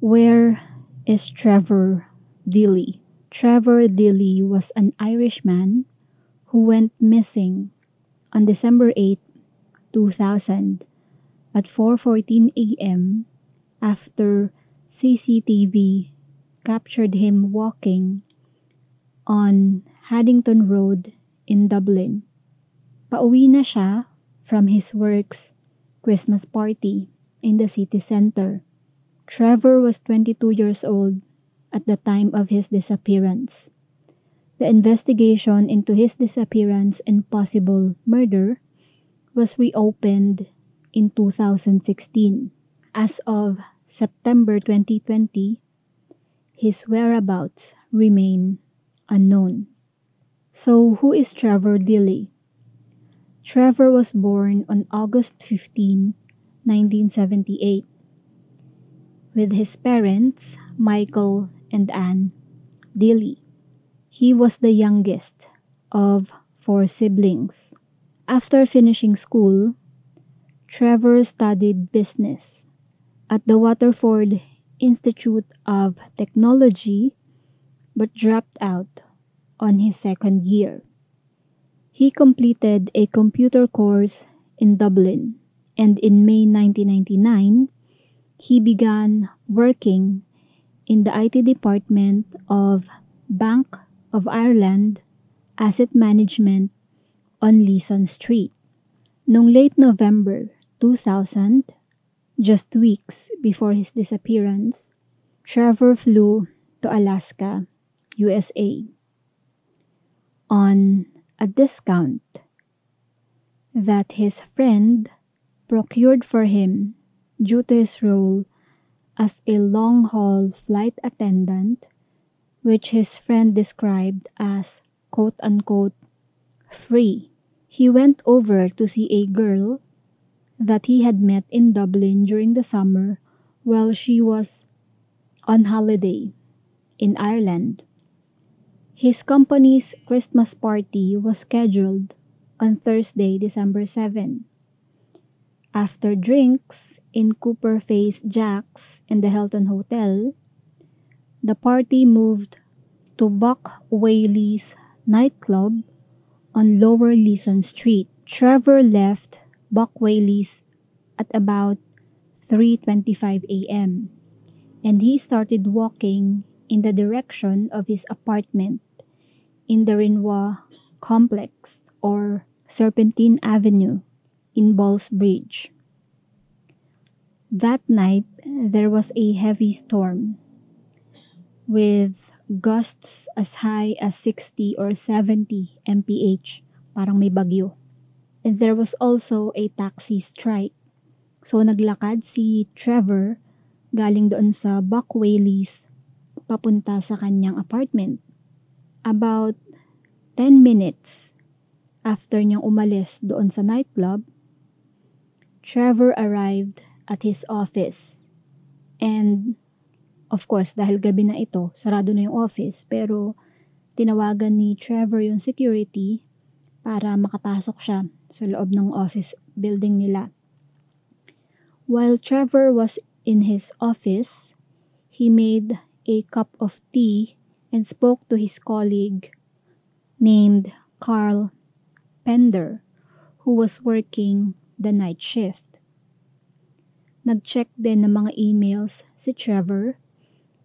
Where is Trevor Dilly? Trevor Dilly was an Irishman who went missing on December 8, 2000 at 4:14 a.m. after CCTV captured him walking on Haddington Road in Dublin. Pauwi na siya from his work's Christmas party in the city center. Trevor was 22 years old at the time of his disappearance. The investigation into his disappearance and possible murder was reopened in 2016. As of September 2020, his whereabouts remain unknown. So, who is Trevor Dilly? Trevor was born on August 15, 1978, with his parents, Michael and Anne Dilly. He was the youngest of four siblings. After finishing school, Trevor studied business at the Waterford Institute of Technology but dropped out on his second year. He completed a computer course in Dublin and in May 1999 he began working in the IT department of Bank of Ireland Asset Management on Leeson Street. Noong late November 2000, just weeks before his disappearance, Trevor flew to Alaska, USA on a discount that his friend procured for him due to his role as a long haul flight attendant, which his friend described as quote unquote free. He went over to see a girl that he had met in Dublin during the summer while she was on holiday in Ireland. His company's Christmas party was scheduled on Thursday, December 7. After drinks in Cooper Face Jack's and the Hilton Hotel, the party moved to Buck Whaley's nightclub on Lower Leeson Street. Trevor left Buck Whaley's at about 3:25 a.m. and he started walking in the direction of his apartment in the Renoir complex or Serpentine Avenue in Ballsbridge. That night, there was a heavy storm with gusts as high as 60 or 70 mph, parang may bagyo. And there was also a taxi strike. So naglakad si Trevor galing doon sa Buck Whaley's papunta sa kanyang apartment. About 10 minutes after niyang umalis doon sa nightclub, Trevor arrived at his office. And of course, dahil gabi na ito, sarado na yung office, pero tinawagan ni Trevor yung security para makapasok siya sa loob ng office building nila. While Trevor was in his office, he made a cup of tea and spoke to his colleague named Carl Pender, who was working the night shift. Nag-check din ng mga emails si Trevor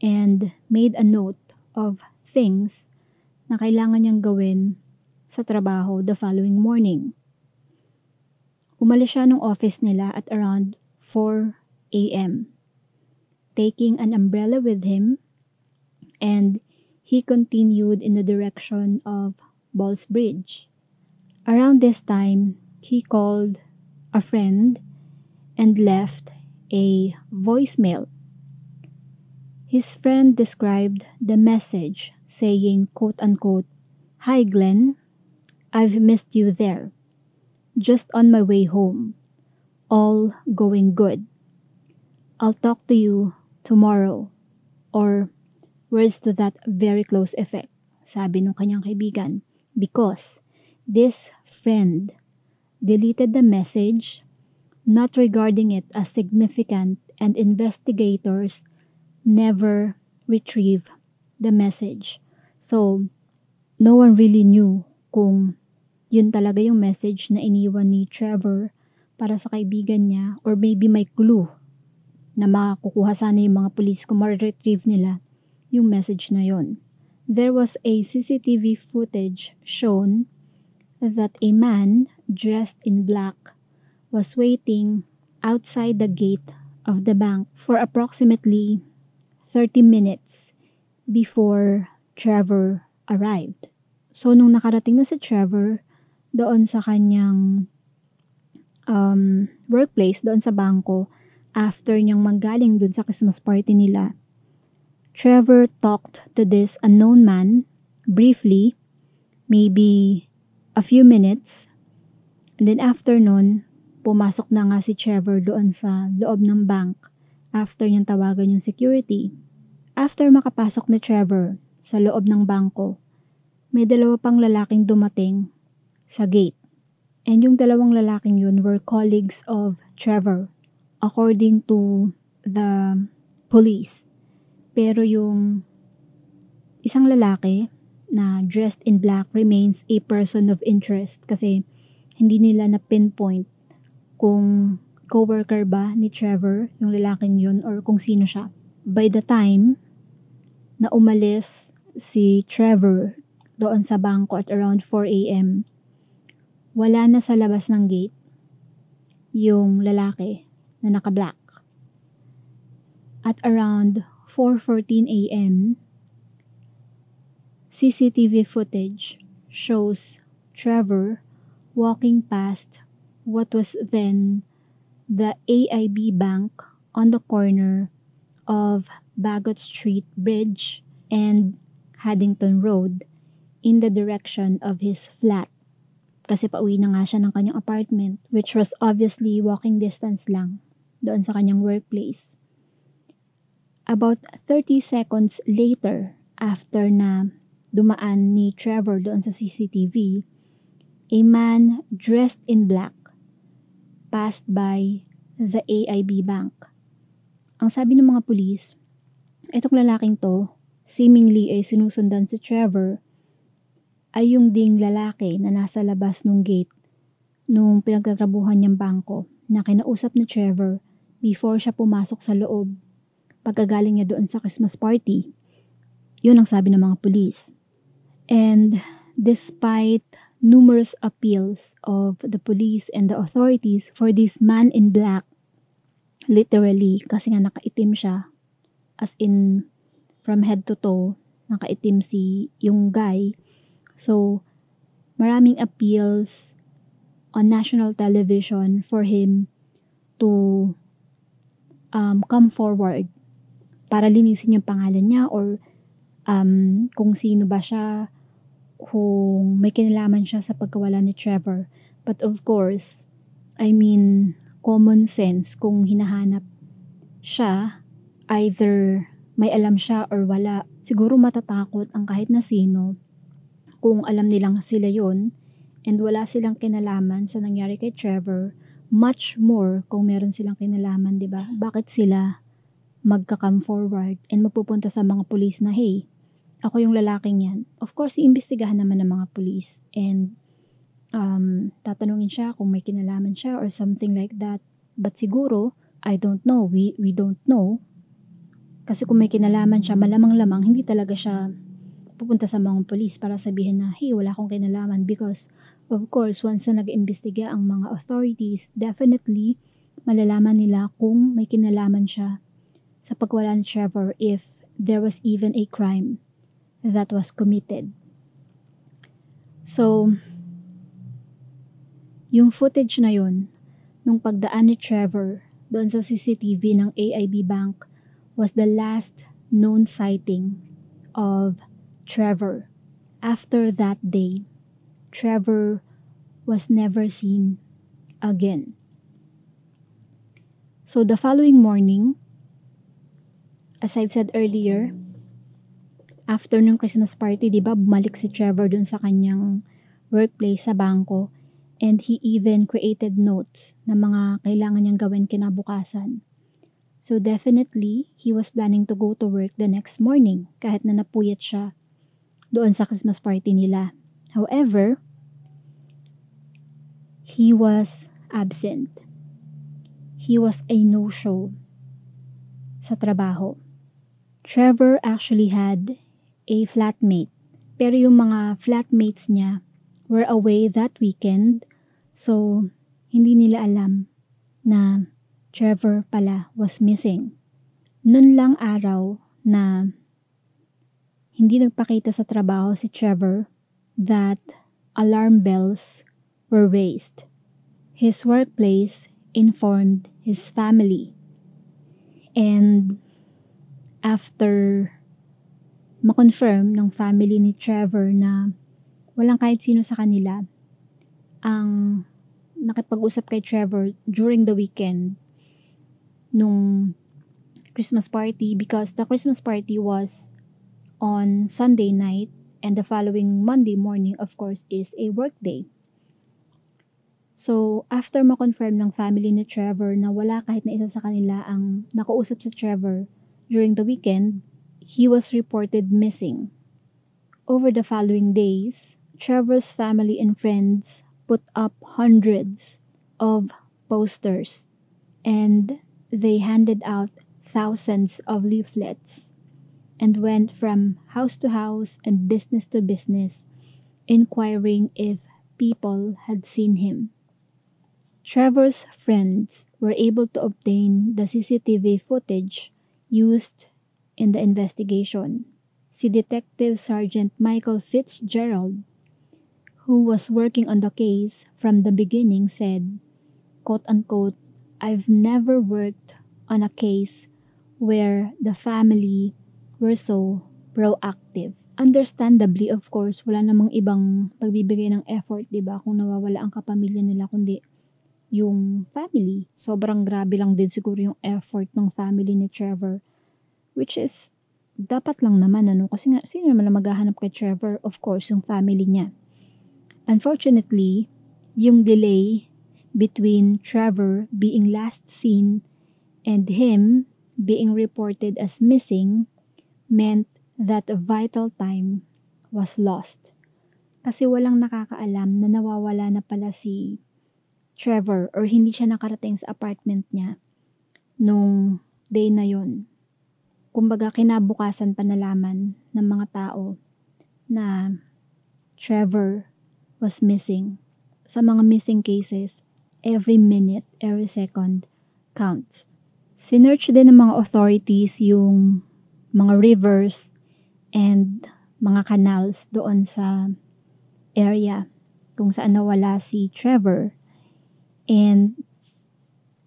and made a note of things na kailangan niyang gawin sa trabaho the following morning. Umalis siya ng office nila at around 4 a.m. Taking an umbrella with him and he continued in the direction of Ballsbridge. Around this time, he called a friend and left a voicemail. His friend described the message saying, quote unquote, Hi Glenn, I've missed you there. Just on my way home. All going good. I'll talk to you tomorrow. Or words to that very close effect, sabi ng kanyang kaibigan, because this friend deleted the message not regarding it as significant and investigators never retrieve the message. So, no one really knew kung yun talaga yung message na iniwan ni Trevor para sa kaibigan niya or maybe may clue na makakukuha sana yung mga police kung ma-retrieve nila yung message na yon. There was a CCTV footage shown that a man dressed in black was waiting outside the gate of the bank for approximately 30 minutes before Trevor arrived. So, nung nakarating na si Trevor doon sa kanyang um, workplace, doon sa bangko, after niyang manggaling doon sa Christmas party nila, Trevor talked to this unknown man briefly, maybe a few minutes, and then after nun, pumasok na nga si Trevor doon sa loob ng bank after niyang tawagan yung security. After makapasok ni Trevor sa loob ng bangko, may dalawa pang lalaking dumating sa gate. And yung dalawang lalaking yun were colleagues of Trevor, according to the police. Pero yung isang lalaki na dressed in black remains a person of interest kasi hindi nila na pinpoint kung coworker ba ni Trevor, yung lalaking yun, or kung sino siya. By the time na umalis si Trevor doon sa bangko at around 4 a.m. Wala na sa labas ng gate yung lalaki na naka-black. At around 4.14 a.m., CCTV footage shows Trevor walking past what was then the AIB Bank on the corner of Bagot Street Bridge and Haddington Road in the direction of his flat. Kasi pauwi na nga siya ng kanyang apartment, which was obviously walking distance lang doon sa kanyang workplace. About 30 seconds later, after na dumaan ni Trevor doon sa CCTV, a man dressed in black passed by the AIB bank. Ang sabi ng mga pulis, itong lalaking to, seemingly ay sinusundan si Trevor ay yung ding lalaki na nasa labas ng gate nung pinagtatrabuhan niyang bangko na kinausap ni Trevor before siya pumasok sa loob pagkagaling niya doon sa Christmas party. Yun ang sabi ng mga pulis. And despite numerous appeals of the police and the authorities for this man in black, literally, kasi nga nakaitim siya, as in from head to toe, nakaitim si yung guy, So, maraming appeals on national television for him to um, come forward para linisin yung pangalan niya or um, kung sino ba siya, kung may kinalaman siya sa pagkawala ni Trevor. But of course, I mean, common sense kung hinahanap siya, either may alam siya or wala, siguro matatakot ang kahit na sino kung alam nilang sila yon and wala silang kinalaman sa nangyari kay Trevor, much more kung meron silang kinalaman, 'di ba? Bakit sila magka-come forward and magpupunta sa mga pulis na, hey, ako yung lalaking yan. Of course, iimbestigahan naman ng mga pulis and um, tatanungin siya kung may kinalaman siya or something like that. But siguro, I don't know, we, we don't know. Kasi kung may kinalaman siya, malamang-lamang, hindi talaga siya pupunta sa mga polis para sabihin na, hey, wala akong kinalaman because, of course, once na nag-imbestiga ang mga authorities, definitely, malalaman nila kung may kinalaman siya sa pagwala ni Trevor if there was even a crime that was committed. So, yung footage na yun, nung pagdaan ni Trevor doon sa CCTV ng AIB Bank was the last known sighting of Trevor. After that day, Trevor was never seen again. So the following morning, as I've said earlier, after ng Christmas party, di ba, bumalik si Trevor dun sa kanyang workplace sa bangko and he even created notes na mga kailangan niyang gawin kinabukasan. So definitely, he was planning to go to work the next morning kahit na napuyat siya doon sa Christmas party nila. However, he was absent. He was a no-show sa trabaho. Trevor actually had a flatmate. Pero yung mga flatmates niya were away that weekend. So, hindi nila alam na Trevor pala was missing. Noon lang araw na hindi nagpakita sa trabaho si Trevor that alarm bells were raised. His workplace informed his family. And after makonfirm ng family ni Trevor na walang kahit sino sa kanila ang nakipag-usap kay Trevor during the weekend nung Christmas party because the Christmas party was on Sunday night and the following Monday morning of course is a work day. So, after ma-confirm ng family ni Trevor na wala kahit na isa sa kanila ang nakausap si Trevor during the weekend, he was reported missing. Over the following days, Trevor's family and friends put up hundreds of posters and they handed out thousands of leaflets and went from house to house and business to business inquiring if people had seen him. Trevor's friends were able to obtain the CCTV footage used in the investigation. Si Detective Sergeant Michael Fitzgerald, who was working on the case from the beginning, said, quote unquote, I've never worked on a case where the family were so proactive. Understandably, of course, wala namang ibang pagbibigay ng effort, di ba? Kung nawawala ang kapamilya nila, kundi yung family. Sobrang grabe lang din siguro yung effort ng family ni Trevor Which is, dapat lang naman ano, kasi nga, sino naman na maghahanap kay Trevor? Of course, yung family niya. Unfortunately, yung delay between Trevor being last seen and him being reported as missing meant that a vital time was lost. Kasi walang nakakaalam na nawawala na pala si Trevor or hindi siya nakarating sa apartment niya nung day na yon kumbaga kinabukasan pa nalaman ng mga tao na Trevor was missing. Sa mga missing cases, every minute, every second counts. Sinearch din ng mga authorities yung mga rivers and mga canals doon sa area kung saan nawala si Trevor. And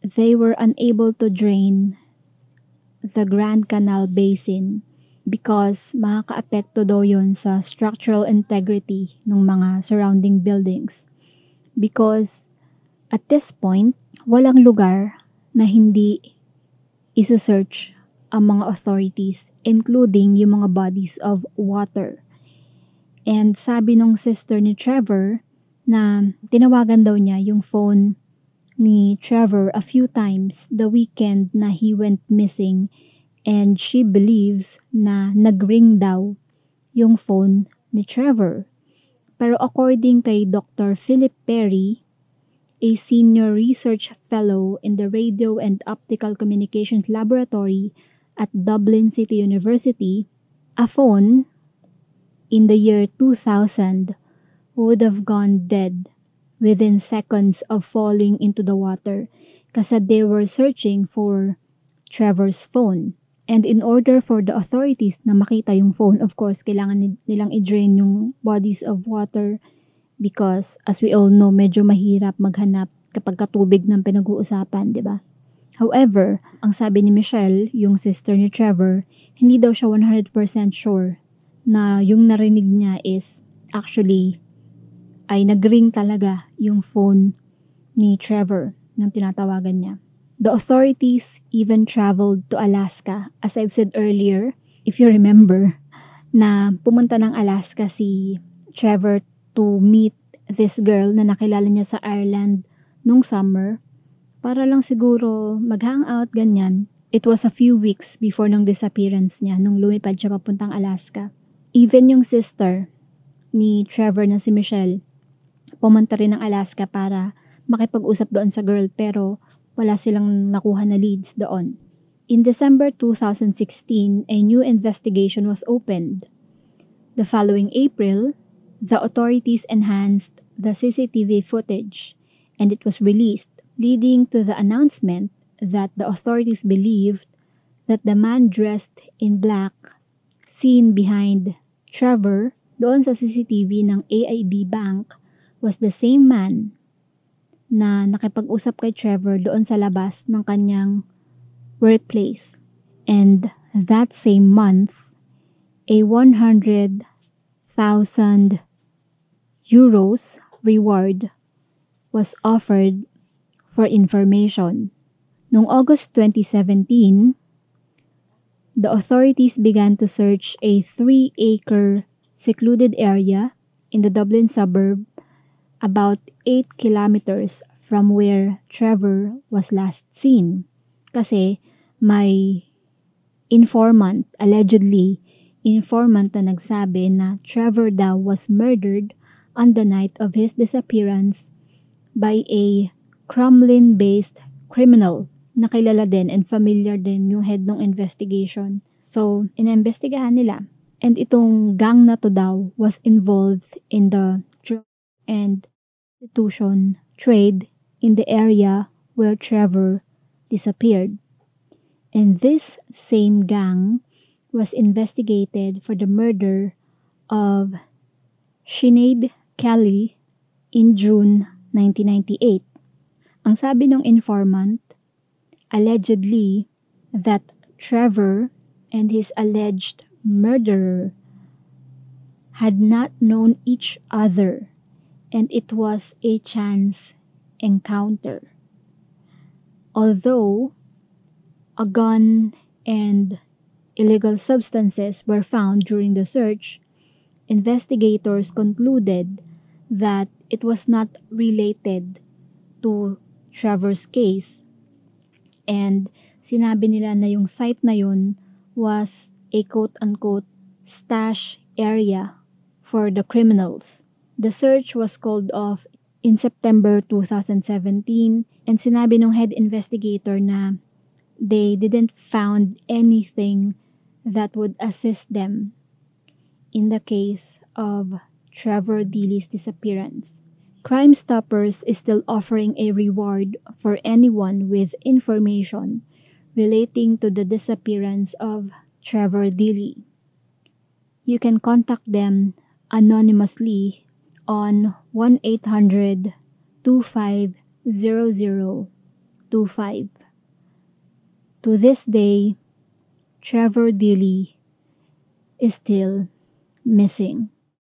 they were unable to drain the Grand Canal Basin because makakaapekto daw yon sa structural integrity ng mga surrounding buildings. Because at this point, walang lugar na hindi isa-search ang mga authorities, including yung mga bodies of water. And sabi nung sister ni Trevor na tinawagan daw niya yung phone ni Trevor a few times the weekend na he went missing and she believes na nagring daw yung phone ni Trevor. Pero according kay Dr. Philip Perry, a senior research fellow in the Radio and Optical Communications Laboratory at Dublin City University, a phone in the year 2000 would have gone dead within seconds of falling into the water kasi they were searching for Trevor's phone. And in order for the authorities na makita yung phone, of course, kailangan nilang i-drain yung bodies of water because as we all know, medyo mahirap maghanap kapag katubig ng pinag-uusapan, di ba? However, ang sabi ni Michelle, yung sister ni Trevor, hindi daw siya 100% sure na yung narinig niya is actually ay nagring talaga yung phone ni Trevor nang tinatawagan niya. The authorities even traveled to Alaska. As I've said earlier, if you remember, na pumunta ng Alaska si Trevor to meet this girl na nakilala niya sa Ireland nung summer para lang siguro mag-hangout ganyan. it was a few weeks before nung disappearance niya, nung lumipad siya papuntang Alaska. Even yung sister ni Trevor na si Michelle, pumunta rin ng Alaska para makipag-usap doon sa girl pero wala silang nakuha na leads doon. In December 2016, a new investigation was opened. The following April, the authorities enhanced the CCTV footage and it was released, leading to the announcement that the authorities believed that the man dressed in black seen behind Trevor doon sa CCTV ng AIB Bank was the same man na nakipag-usap kay Trevor doon sa labas ng kanyang workplace. And that same month, a 100,000 euros reward was offered for information. Noong August 2017, the authorities began to search a three-acre secluded area in the Dublin suburb about 8 kilometers from where Trevor was last seen. Kasi may informant, allegedly, informant na nagsabi na Trevor daw was murdered on the night of his disappearance by a Kremlin-based criminal nakilala din and familiar din yung head ng investigation. So, inimbestigahan nila. And itong gang na to daw was involved in the and prostitution trade in the area where Trevor disappeared. And this same gang was investigated for the murder of Sinead Kelly in June 1998. Ang sabi ng informant, allegedly that Trevor and his alleged murderer had not known each other and it was a chance encounter. Although a gun and illegal substances were found during the search, investigators concluded that it was not related to Trevor's case and sinabi nila na yung site na yun was a quote-unquote stash area for the criminals. The search was called off in September 2017 and sinabi ng head investigator na they didn't found anything that would assist them in the case of Trevor Dealey's disappearance. Crime Stoppers is still offering a reward for anyone with information relating to the disappearance of Trevor Dealey. You can contact them anonymously on 1-800-250025. To this day, Trevor Dilly is still missing.